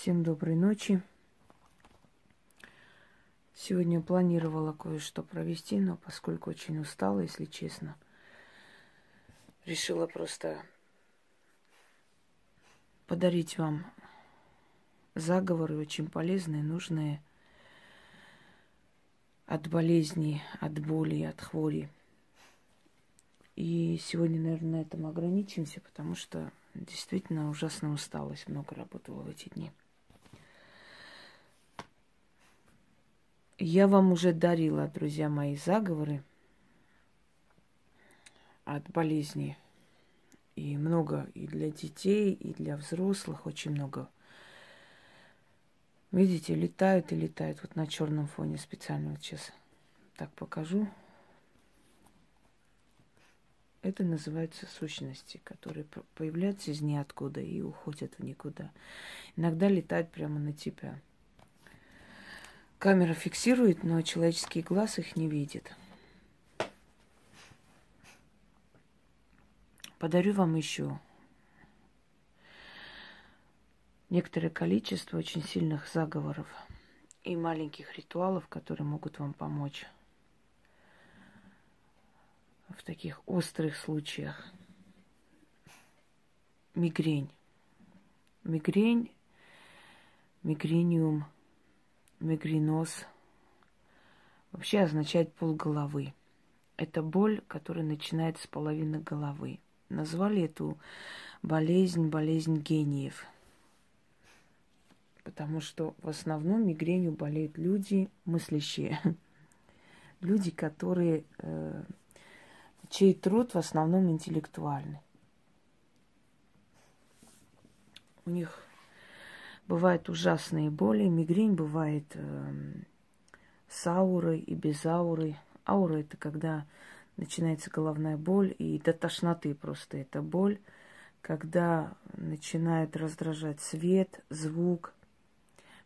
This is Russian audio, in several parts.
Всем доброй ночи. Сегодня планировала кое-что провести, но поскольку очень устала, если честно, решила просто подарить вам заговоры очень полезные, нужные от болезней, от боли, от хвори. И сегодня, наверное, на этом ограничимся, потому что действительно ужасно усталость, много работала в эти дни. Я вам уже дарила, друзья мои, заговоры от болезни. И много и для детей, и для взрослых, очень много. Видите, летают и летают вот на черном фоне специально. Вот сейчас так покажу. Это называются сущности, которые появляются из ниоткуда и уходят в никуда. Иногда летают прямо на тебя. Камера фиксирует, но человеческий глаз их не видит. Подарю вам еще некоторое количество очень сильных заговоров и маленьких ритуалов, которые могут вам помочь в таких острых случаях. Мигрень. Мигрень, мигрениум, мигреноз вообще означает пол головы. Это боль, которая начинается с половины головы. Назвали эту болезнь болезнь гениев. Потому что в основном мигренью болеют люди мыслящие. Люди, которые э, чей труд в основном интеллектуальный. У них бывают ужасные боли, мигрень бывает э, с аурой и без ауры. Аура это когда начинается головная боль и до тошноты просто это боль, когда начинает раздражать свет, звук.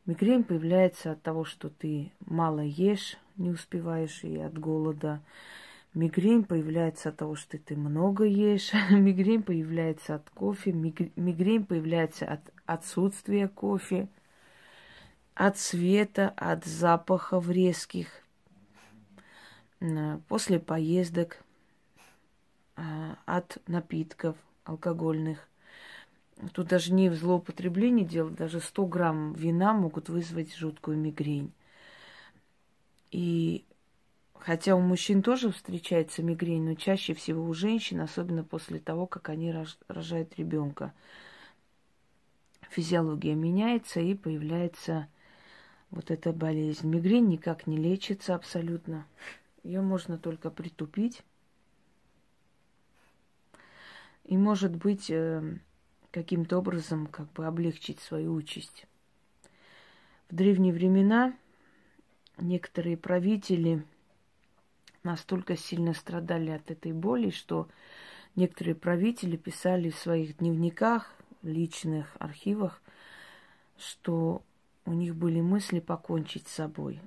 Мигрень появляется от того, что ты мало ешь, не успеваешь и от голода, Мигрень появляется от того, что ты много ешь. Мигрень появляется от кофе. Мигрень появляется от отсутствия кофе, от света, от запахов резких, после поездок, а, от напитков алкогольных. Тут даже не в злоупотреблении дело, даже 100 грамм вина могут вызвать жуткую мигрень. И Хотя у мужчин тоже встречается мигрень, но чаще всего у женщин, особенно после того, как они рожают ребенка. Физиология меняется и появляется вот эта болезнь. Мигрень никак не лечится абсолютно. Ее можно только притупить. И, может быть, э, каким-то образом как бы облегчить свою участь. В древние времена некоторые правители настолько сильно страдали от этой боли, что некоторые правители писали в своих дневниках, личных архивах, что у них были мысли покончить с собой.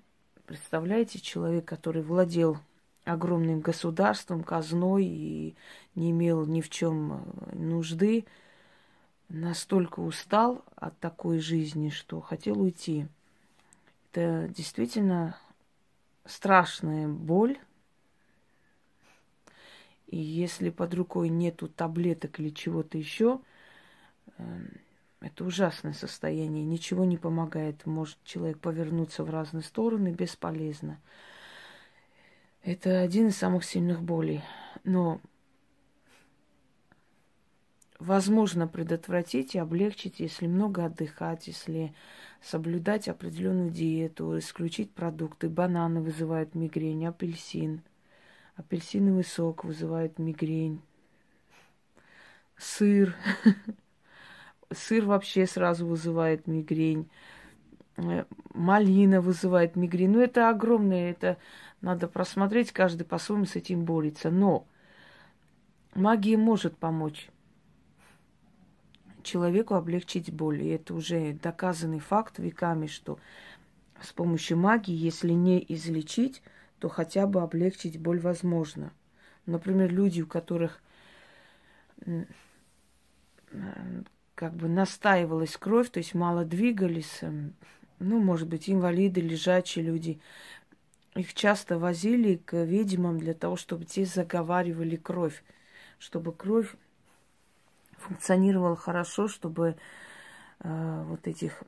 Представляете, человек, который владел огромным государством, казной и не имел ни в чем нужды, настолько устал от такой жизни, что хотел уйти. Это действительно страшная боль, и если под рукой нету таблеток или чего-то еще, эм, это ужасное состояние. Ничего не помогает. Может человек повернуться в разные стороны бесполезно. Это один из самых сильных болей. Но возможно предотвратить и облегчить, если много отдыхать, если соблюдать определенную диету, исключить продукты. Бананы вызывают мигрень, апельсин – Апельсиновый сок вызывает мигрень. Сыр. Сыр вообще сразу вызывает мигрень. Э, малина вызывает мигрень. Ну, это огромное, это надо просмотреть, каждый по-своему с этим борется. Но магия может помочь человеку облегчить боль. И это уже доказанный факт веками, что с помощью магии, если не излечить, то хотя бы облегчить боль возможно. Например, люди, у которых как бы настаивалась кровь, то есть мало двигались, эм, ну, может быть, инвалиды, лежачие люди. Их часто возили к ведьмам для того, чтобы те заговаривали кровь, чтобы кровь функционировала хорошо, чтобы э, вот этих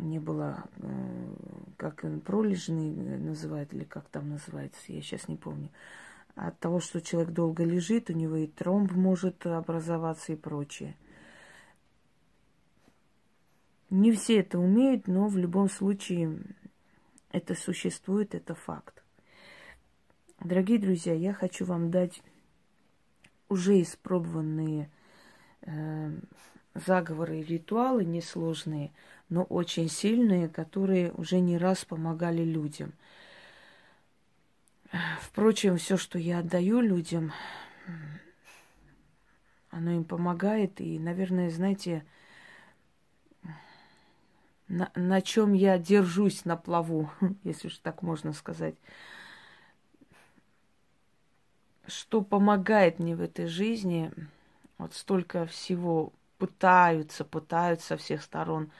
не было, э, как пролежный называют, или как там называется, я сейчас не помню. От того, что человек долго лежит, у него и тромб может образоваться и прочее. Не все это умеют, но в любом случае это существует, это факт. Дорогие друзья, я хочу вам дать уже испробованные э, заговоры и ритуалы несложные, но очень сильные, которые уже не раз помогали людям. Впрочем, все, что я отдаю людям, оно им помогает. И, наверное, знаете, на, на чем я держусь на плаву, если уж так можно сказать. Что помогает мне в этой жизни, вот столько всего пытаются, пытаются со всех сторон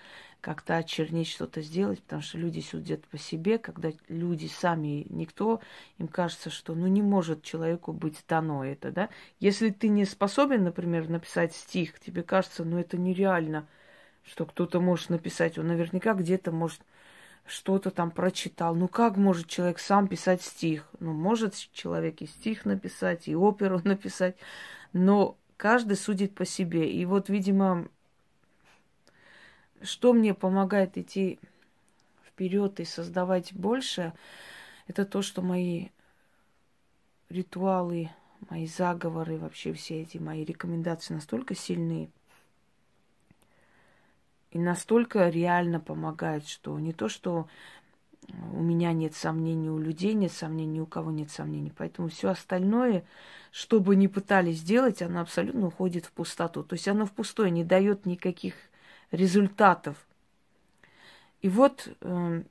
как-то очернить, что-то сделать, потому что люди судят по себе, когда люди сами, никто, им кажется, что ну не может человеку быть дано это, да. Если ты не способен, например, написать стих, тебе кажется, ну это нереально – что кто-то может написать. Он наверняка где-то может что-то там прочитал. Ну как может человек сам писать стих? Ну, может человек и стих написать, и оперу написать, но каждый судит по себе. И вот, видимо, что мне помогает идти вперед и создавать больше, это то, что мои ритуалы, мои заговоры, вообще все эти мои рекомендации настолько сильные, и настолько реально помогает, что не то, что у меня нет сомнений, у людей нет сомнений, у кого нет сомнений. Поэтому все остальное, что бы ни пытались сделать, оно абсолютно уходит в пустоту. То есть оно в пустое, не дает никаких результатов. И вот э,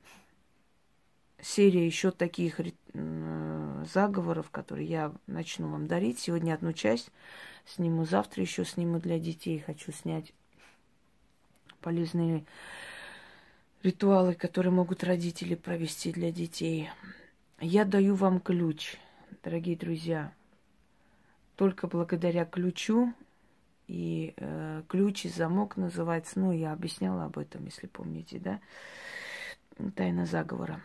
серия еще таких э, заговоров, которые я начну вам дарить. Сегодня одну часть сниму, завтра еще сниму для детей. Хочу снять полезные ритуалы, которые могут родители провести для детей. Я даю вам ключ, дорогие друзья. Только благодаря ключу, и э, ключ и замок называется, ну, я объясняла об этом, если помните, да, тайна заговора.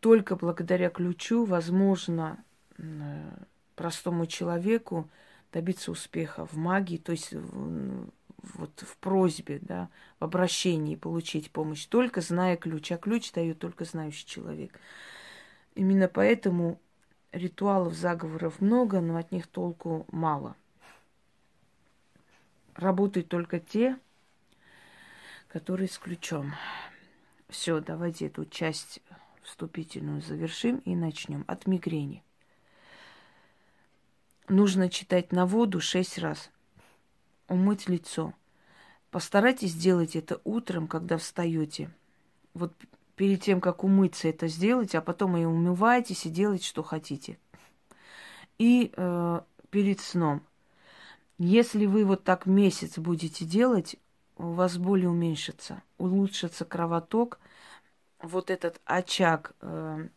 Только благодаря ключу возможно э, простому человеку добиться успеха в магии, то есть вот в просьбе, да, в обращении получить помощь, только зная ключ. А ключ дает только знающий человек. Именно поэтому ритуалов, заговоров много, но от них толку мало. Работают только те, которые с ключом. Все, давайте эту часть вступительную завершим и начнем. От мигрени. Нужно читать на воду шесть раз – умыть лицо. Постарайтесь сделать это утром, когда встаете. Вот перед тем, как умыться, это сделать, а потом и умывайтесь и делайте, что хотите. И э, перед сном. Если вы вот так месяц будете делать, у вас боль уменьшится, улучшится кровоток. Вот этот очаг, э,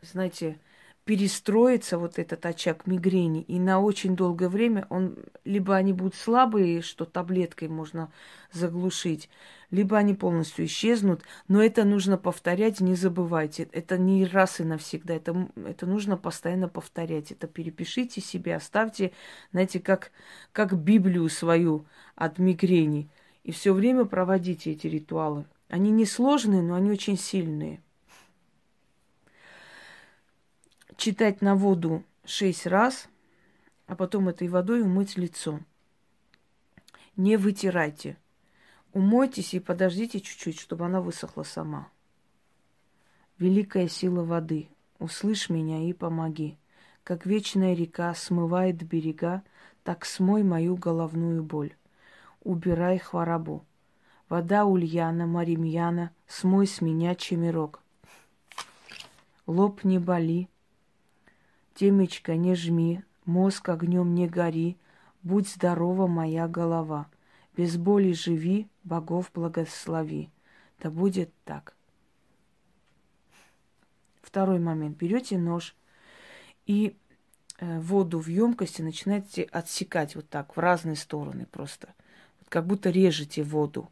знаете, перестроится вот этот очаг мигрени, и на очень долгое время он, либо они будут слабые, что таблеткой можно заглушить, либо они полностью исчезнут, но это нужно повторять, не забывайте, это не раз и навсегда, это, это нужно постоянно повторять, это перепишите себе, оставьте, знаете, как, как Библию свою от мигрени, и все время проводите эти ритуалы. Они не сложные, но они очень сильные – читать на воду шесть раз, а потом этой водой умыть лицо. Не вытирайте. Умойтесь и подождите чуть-чуть, чтобы она высохла сама. Великая сила воды, услышь меня и помоги. Как вечная река смывает берега, так смой мою головную боль. Убирай хворобу. Вода Ульяна, Маримьяна, смой с меня чемерок. Лоб не боли, Темечко, не жми, мозг огнем не гори, будь здорова моя голова. без боли живи, богов благослови. Да будет так. Второй момент. Берете нож и э, воду в емкости начинаете отсекать вот так в разные стороны просто. как будто режете воду.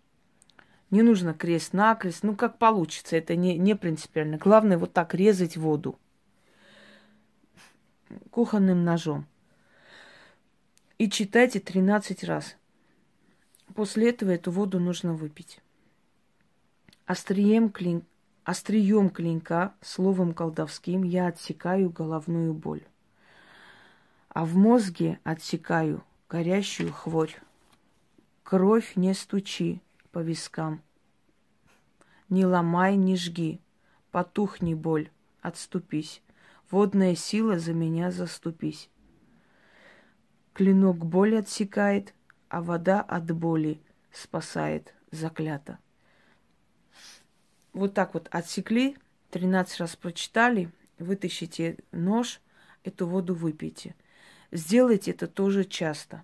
Не нужно крест-накрест, ну как получится, это не, не принципиально. Главное вот так резать воду кухонным ножом. И читайте 13 раз. После этого эту воду нужно выпить. Острием, клин... Острием клинка, словом колдовским, я отсекаю головную боль. А в мозге отсекаю горящую хворь. Кровь не стучи по вискам. Не ломай, не жги, потухни боль, отступись. Водная сила за меня заступись. Клинок боль отсекает, а вода от боли спасает, заклято. Вот так вот отсекли, 13 раз прочитали, вытащите нож, эту воду выпейте. Сделайте это тоже часто.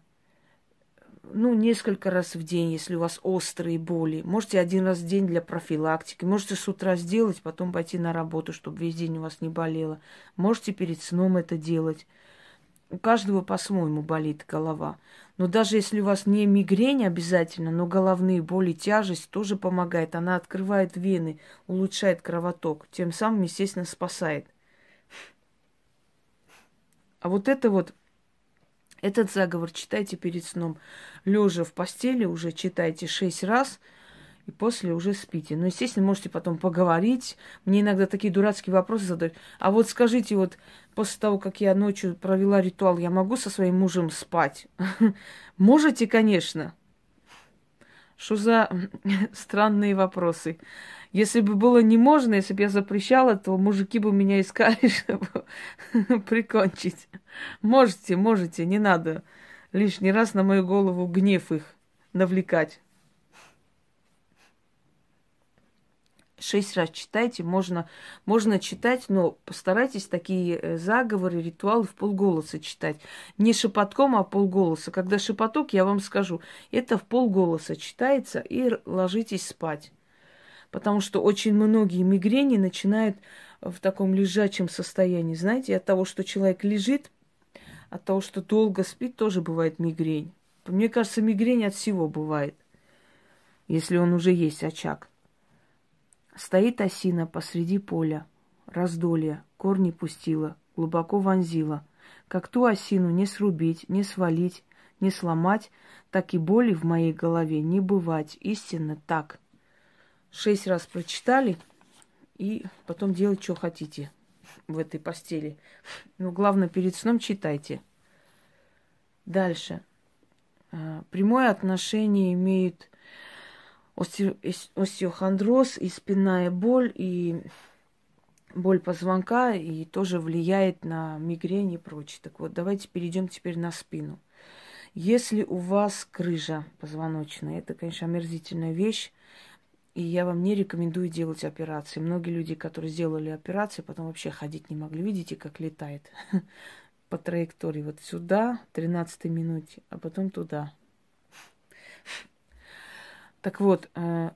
Ну, несколько раз в день, если у вас острые боли. Можете один раз в день для профилактики. Можете с утра сделать, потом пойти на работу, чтобы весь день у вас не болело. Можете перед сном это делать. У каждого по-своему болит голова. Но даже если у вас не мигрень обязательно, но головные боли, тяжесть тоже помогает. Она открывает вены, улучшает кровоток, тем самым, естественно, спасает. А вот это вот, этот заговор читайте перед сном. Лежа в постели уже читайте шесть раз – и после уже спите. Ну, естественно, можете потом поговорить. Мне иногда такие дурацкие вопросы задают. А вот скажите, вот после того, как я ночью провела ритуал, я могу со своим мужем спать? Можете, конечно. Что за странные вопросы? Если бы было не можно, если бы я запрещала, то мужики бы меня искали, чтобы прикончить. Можете, можете, не надо лишний раз на мою голову гнев их навлекать. Шесть раз читайте, можно, можно читать, но постарайтесь такие э, заговоры, ритуалы в полголоса читать. Не шепотком, а полголоса. Когда шепоток, я вам скажу, это в полголоса читается и ложитесь спать. Потому что очень многие мигрени начинают в таком лежачем состоянии. Знаете, от того, что человек лежит, от того, что долго спит, тоже бывает мигрень. Мне кажется, мигрень от всего бывает, если он уже есть очаг. Стоит осина посреди поля, раздолья, корни пустила, глубоко вонзила. Как ту осину не срубить, не свалить, не сломать, так и боли в моей голове не бывать. Истинно так. Шесть раз прочитали, и потом делать, что хотите в этой постели. Но главное, перед сном читайте. Дальше. А, прямое отношение имеют остеохондроз и спинная боль, и боль позвонка, и тоже влияет на мигрень и прочее. Так вот, давайте перейдем теперь на спину. Если у вас крыжа позвоночная, это, конечно, омерзительная вещь, и я вам не рекомендую делать операции. Многие люди, которые сделали операции, потом вообще ходить не могли. Видите, как летает по траектории. Вот сюда, 13 минуте, а потом туда. Так вот, э,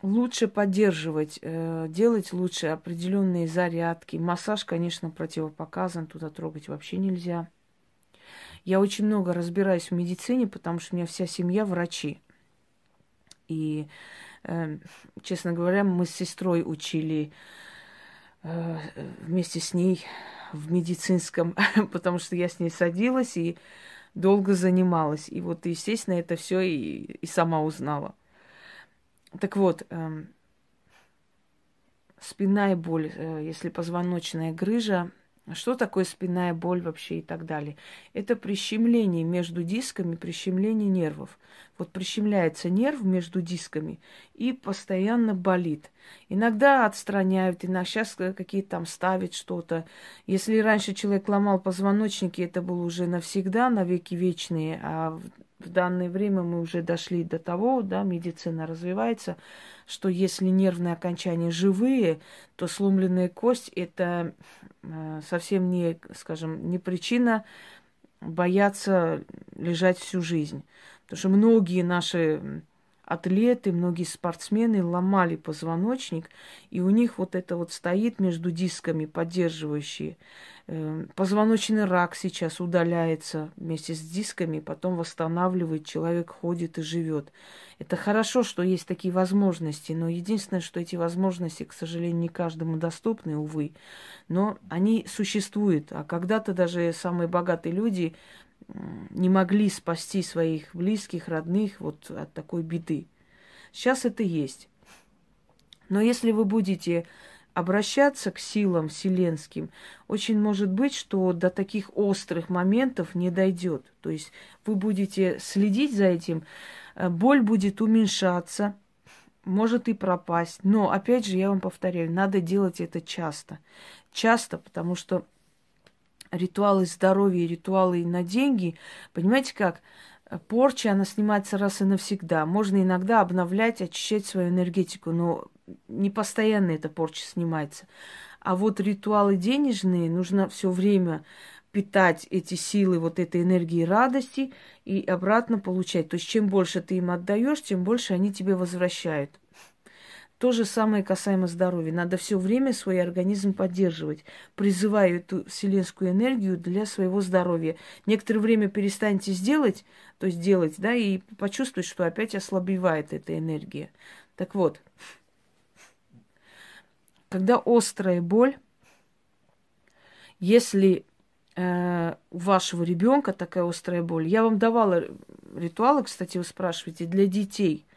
лучше поддерживать, э, делать лучше определенные зарядки. Массаж, конечно, противопоказан, туда трогать вообще нельзя. Я очень много разбираюсь в медицине, потому что у меня вся семья врачи. И, э, честно говоря, мы с сестрой учили вместе с ней в медицинском, потому что я с ней садилась и долго занималась. И вот, естественно, это все и, и сама узнала. Так вот, эм, спинная боль, э, если позвоночная грыжа, что такое спинная боль вообще и так далее? Это прищемление между дисками, прищемление нервов. Вот прищемляется нерв между дисками и постоянно болит. Иногда отстраняют, иногда сейчас какие-то там ставят что-то. Если раньше человек ломал позвоночники, это было уже навсегда, навеки вечные, а в данное время мы уже дошли до того, да, медицина развивается, что если нервные окончания живые, то сломленная кость это э, совсем не, скажем, не причина бояться лежать всю жизнь. Потому что многие наши атлеты, многие спортсмены ломали позвоночник, и у них вот это вот стоит между дисками, поддерживающие. Эм, позвоночный рак сейчас удаляется вместе с дисками, потом восстанавливает, человек ходит и живет. Это хорошо, что есть такие возможности, но единственное, что эти возможности, к сожалению, не каждому доступны, увы, но они существуют. А когда-то даже самые богатые люди не могли спасти своих близких, родных вот от такой беды. Сейчас это есть. Но если вы будете обращаться к силам вселенским, очень может быть, что до таких острых моментов не дойдет. То есть вы будете следить за этим, э, боль будет уменьшаться, может и пропасть. Но, опять же, я вам повторяю, надо делать это часто. Часто, потому что ритуалы здоровья, ритуалы на деньги, понимаете как? Порча, она снимается раз и навсегда. Можно иногда обновлять, очищать свою энергетику, но не постоянно эта порча снимается. А вот ритуалы денежные нужно все время питать эти силы вот этой энергии радости и обратно получать. То есть чем больше ты им отдаешь, тем больше они тебе возвращают. То же самое касаемо здоровья. Надо все время свой организм поддерживать, призывая эту вселенскую энергию для своего здоровья. Некоторое время перестаньте сделать, то есть делать, да, и почувствовать, что опять ослабевает эта энергия. Так вот, когда острая боль, если э, у вашего ребенка такая острая боль, я вам давала ритуалы, кстати, вы спрашиваете, для детей –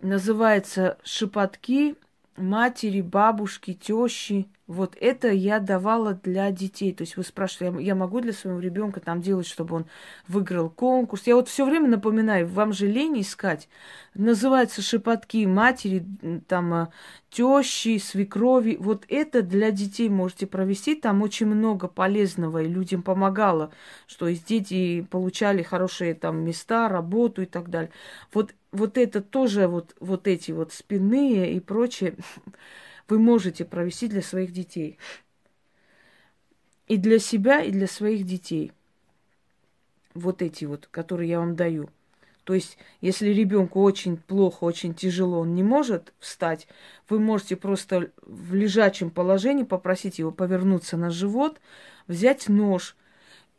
называется шепотки матери, бабушки, тещи. Вот это я давала для детей. То есть вы спрашиваете, я могу для своего ребенка там делать, чтобы он выиграл конкурс. Я вот все время напоминаю, вам же лень искать. Называется шепотки матери, там а, тещи, свекрови. Вот это для детей можете провести. Там очень много полезного и людям помогало, что из дети получали хорошие там места, работу и так далее. Вот, вот это тоже вот, вот эти вот спинные и прочее вы можете провести для своих детей. И для себя, и для своих детей. Вот эти вот, которые я вам даю. То есть, если ребенку очень плохо, очень тяжело, он не может встать, вы можете просто в лежачем положении попросить его повернуться на живот, взять нож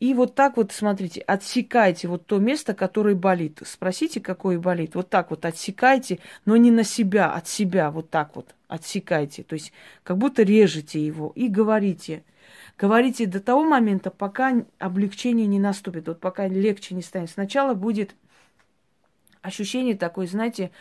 и вот так вот, смотрите, отсекайте вот то место, которое болит. Спросите, какое болит. Вот так вот отсекайте, но не на себя, от себя, вот так вот отсекайте. То есть как будто режете его и говорите. Говорите до того момента, пока облегчение не наступит, вот пока легче не станет. Сначала будет ощущение такое, знаете,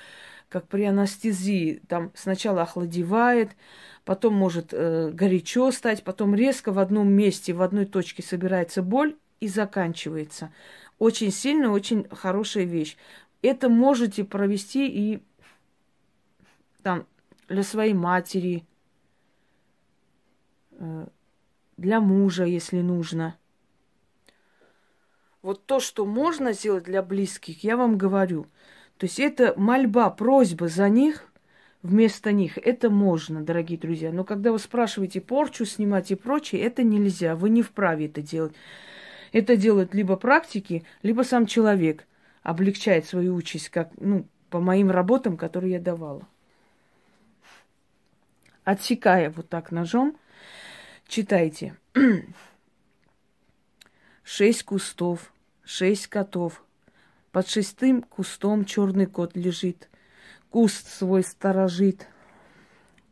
как при анестезии. Там сначала охладевает, потом может э, горячо стать, потом резко в одном месте, в одной точке собирается боль и заканчивается. Очень сильная, очень хорошая вещь. Это можете провести и там для своей матери, э, для мужа, если нужно. Вот то, что можно сделать для близких, я вам говорю. То есть это мольба, просьба за них, вместо них. Это можно, дорогие друзья. Но когда вы спрашиваете порчу снимать и прочее, это нельзя. Вы не вправе это делать. Это делают либо практики, либо сам человек облегчает свою участь, как, ну, по моим работам, которые я давала. Отсекая вот так ножом, читайте. Шесть кустов, шесть котов. Под шестым кустом черный кот лежит куст свой сторожит.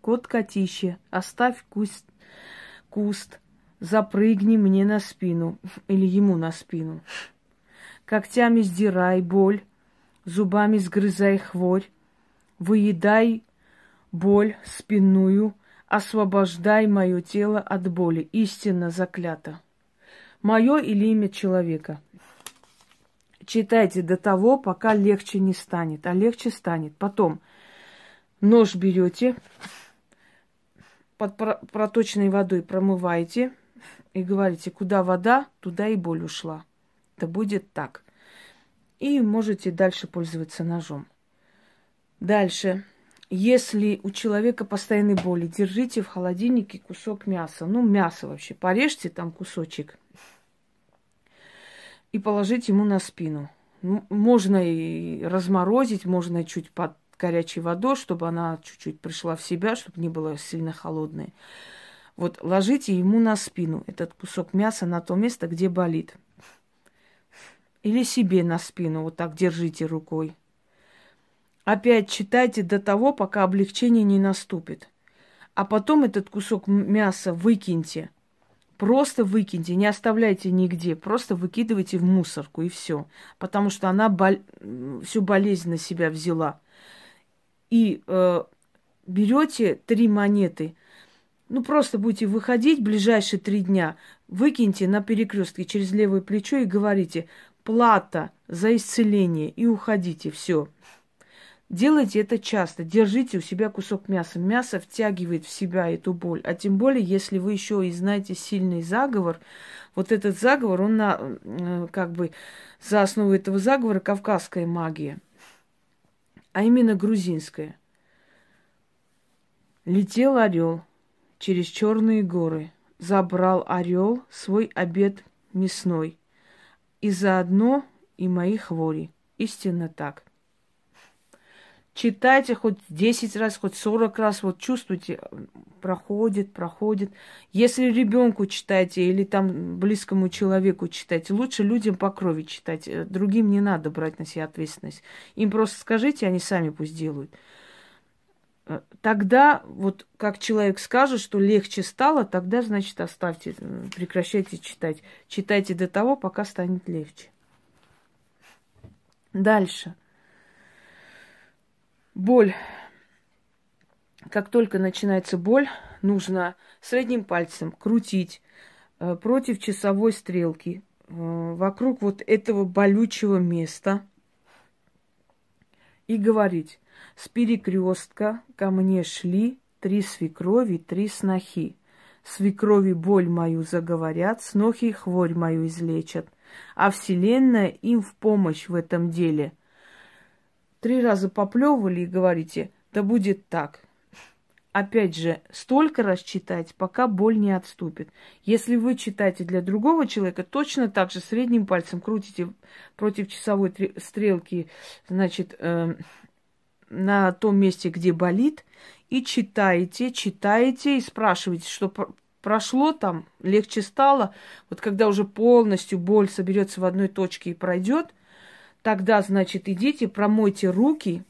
Кот котище, оставь куст, куст, запрыгни мне на спину или ему на спину. Когтями сдирай боль, зубами сгрызай хворь, выедай боль спинную, освобождай мое тело от боли, истинно заклято. Мое или имя человека – читайте до того, пока легче не станет, а легче станет. Потом нож берете, под проточной водой промываете и говорите, куда вода, туда и боль ушла. Это будет так. И можете дальше пользоваться ножом. Дальше. Если у человека постоянные боли, держите в холодильнике кусок мяса. Ну, мясо вообще. Порежьте там кусочек и положить ему на спину. Можно и разморозить, можно чуть под горячей водой, чтобы она чуть-чуть пришла в себя, чтобы не было сильно холодной. Вот ложите ему на спину этот кусок мяса на то место, где болит. Или себе на спину, вот так держите рукой. Опять читайте до того, пока облегчение не наступит. А потом этот кусок мяса выкиньте. Просто выкиньте, не оставляйте нигде, просто выкидывайте в мусорку и все. Потому что она бол... всю болезнь на себя взяла. И э, берете три монеты, ну просто будете выходить ближайшие три дня, выкиньте на перекрестке через левое плечо и говорите плата за исцеление и уходите, все. Делайте это часто. Держите у себя кусок мяса. Мясо втягивает в себя эту боль. А тем более, если вы еще и знаете сильный заговор, вот этот заговор, он на, как бы за основу этого заговора кавказская магия, а именно грузинская. Летел орел через черные горы, забрал орел свой обед мясной, и заодно и мои хвори. Истинно так. Читайте хоть 10 раз, хоть 40 раз, вот чувствуйте, проходит, проходит. Если ребенку читайте или там близкому человеку читайте, лучше людям по крови читать. Э, другим не надо брать на себя ответственность. Им просто скажите, они сами пусть делают. Э, тогда, вот как человек скажет, что легче стало, тогда, значит, оставьте, э, прекращайте читать. Читайте до того, пока станет легче. Дальше. Боль. Как только начинается боль, нужно средним пальцем крутить э, против часовой стрелки э, вокруг вот этого болючего места и говорить, с перекрестка ко мне шли три свекрови, три снохи. Свекрови боль мою заговорят, снохи хворь мою излечат, а вселенная им в помощь в этом деле – три раза поплевывали и говорите, да будет так. Опять же, столько раз читать, пока боль не отступит. Если вы читаете для другого человека, точно так же средним пальцем крутите против часовой стрелки, значит, э, на том месте, где болит, и читаете, читаете и спрашиваете, что прошло там, легче стало. Вот когда уже полностью боль соберется в одной точке и пройдет, Тогда, значит, идите, промойте руки,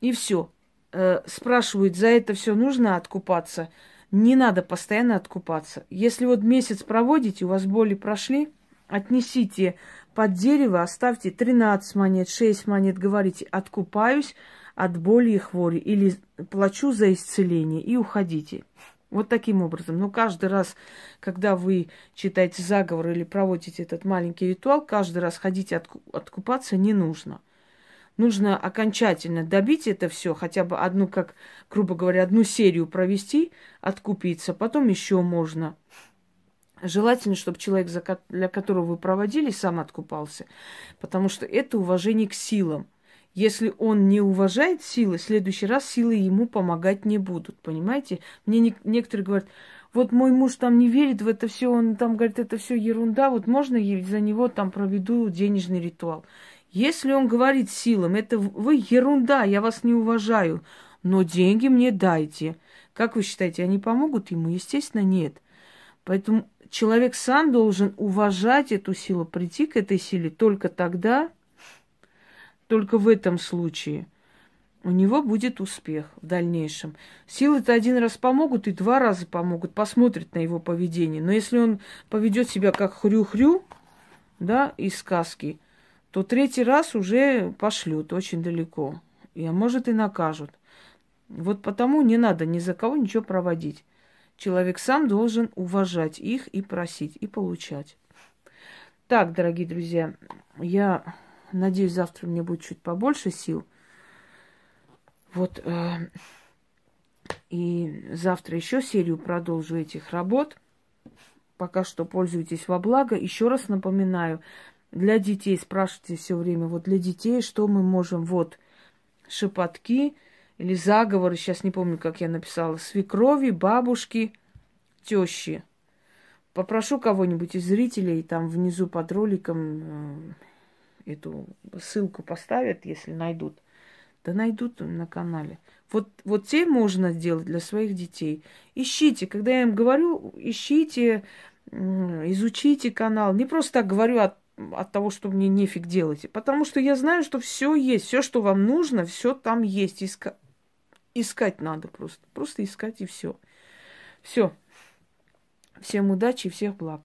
и все. Э, спрашивают, за это все нужно откупаться? Не надо постоянно откупаться. Если вот месяц проводите, у вас боли прошли, отнесите под дерево, оставьте 13 монет, 6 монет, говорите, откупаюсь от боли и хвори, или плачу за исцеление, и уходите. Вот таким образом. Но каждый раз, когда вы читаете заговор или проводите этот маленький ритуал, каждый раз ходить отку- откупаться не нужно. Нужно окончательно добить это все, хотя бы одну, как, грубо говоря, одну серию провести, откупиться, потом еще можно. Желательно, чтобы человек, для которого вы проводили, сам откупался, потому что это уважение к силам. Если он не уважает силы, в следующий раз силы ему помогать не будут, понимаете? Мне не, некоторые говорят, вот мой муж там не верит в это все, он там говорит, это все ерунда, вот можно я за него там проведу денежный ритуал. Если он говорит силам, это вы ерунда, я вас не уважаю, но деньги мне дайте. Как вы считаете, они помогут ему? Естественно, нет. Поэтому человек сам должен уважать эту силу, прийти к этой силе только тогда, только в этом случае у него будет успех в дальнейшем. Силы-то один раз помогут и два раза помогут, посмотрят на его поведение. Но если он поведет себя как хрю-хрю, да, из сказки, то третий раз уже пошлют очень далеко. И, а может, и накажут. Вот потому не надо ни за кого ничего проводить. Человек сам должен уважать их и просить, и получать. Так, дорогие друзья, я Надеюсь, завтра меня будет чуть побольше сил. Вот. Э, и завтра еще серию продолжу этих работ. Пока что пользуйтесь во благо. Еще раз напоминаю, для детей спрашивайте все время, вот для детей что мы можем, вот, шепотки или заговоры, сейчас не помню, как я написала, свекрови, бабушки, тещи. Попрошу кого-нибудь из зрителей, там внизу под роликом э, эту ссылку поставят, если найдут. Да найдут на канале. Вот, вот те можно сделать для своих детей. Ищите, когда я им говорю, ищите, изучите канал. Не просто так говорю от, от того, что мне нефиг делать. Потому что я знаю, что все есть, все, что вам нужно, все там есть. Иска... Искать надо просто. Просто искать и все. Все. Всем удачи и всех благ.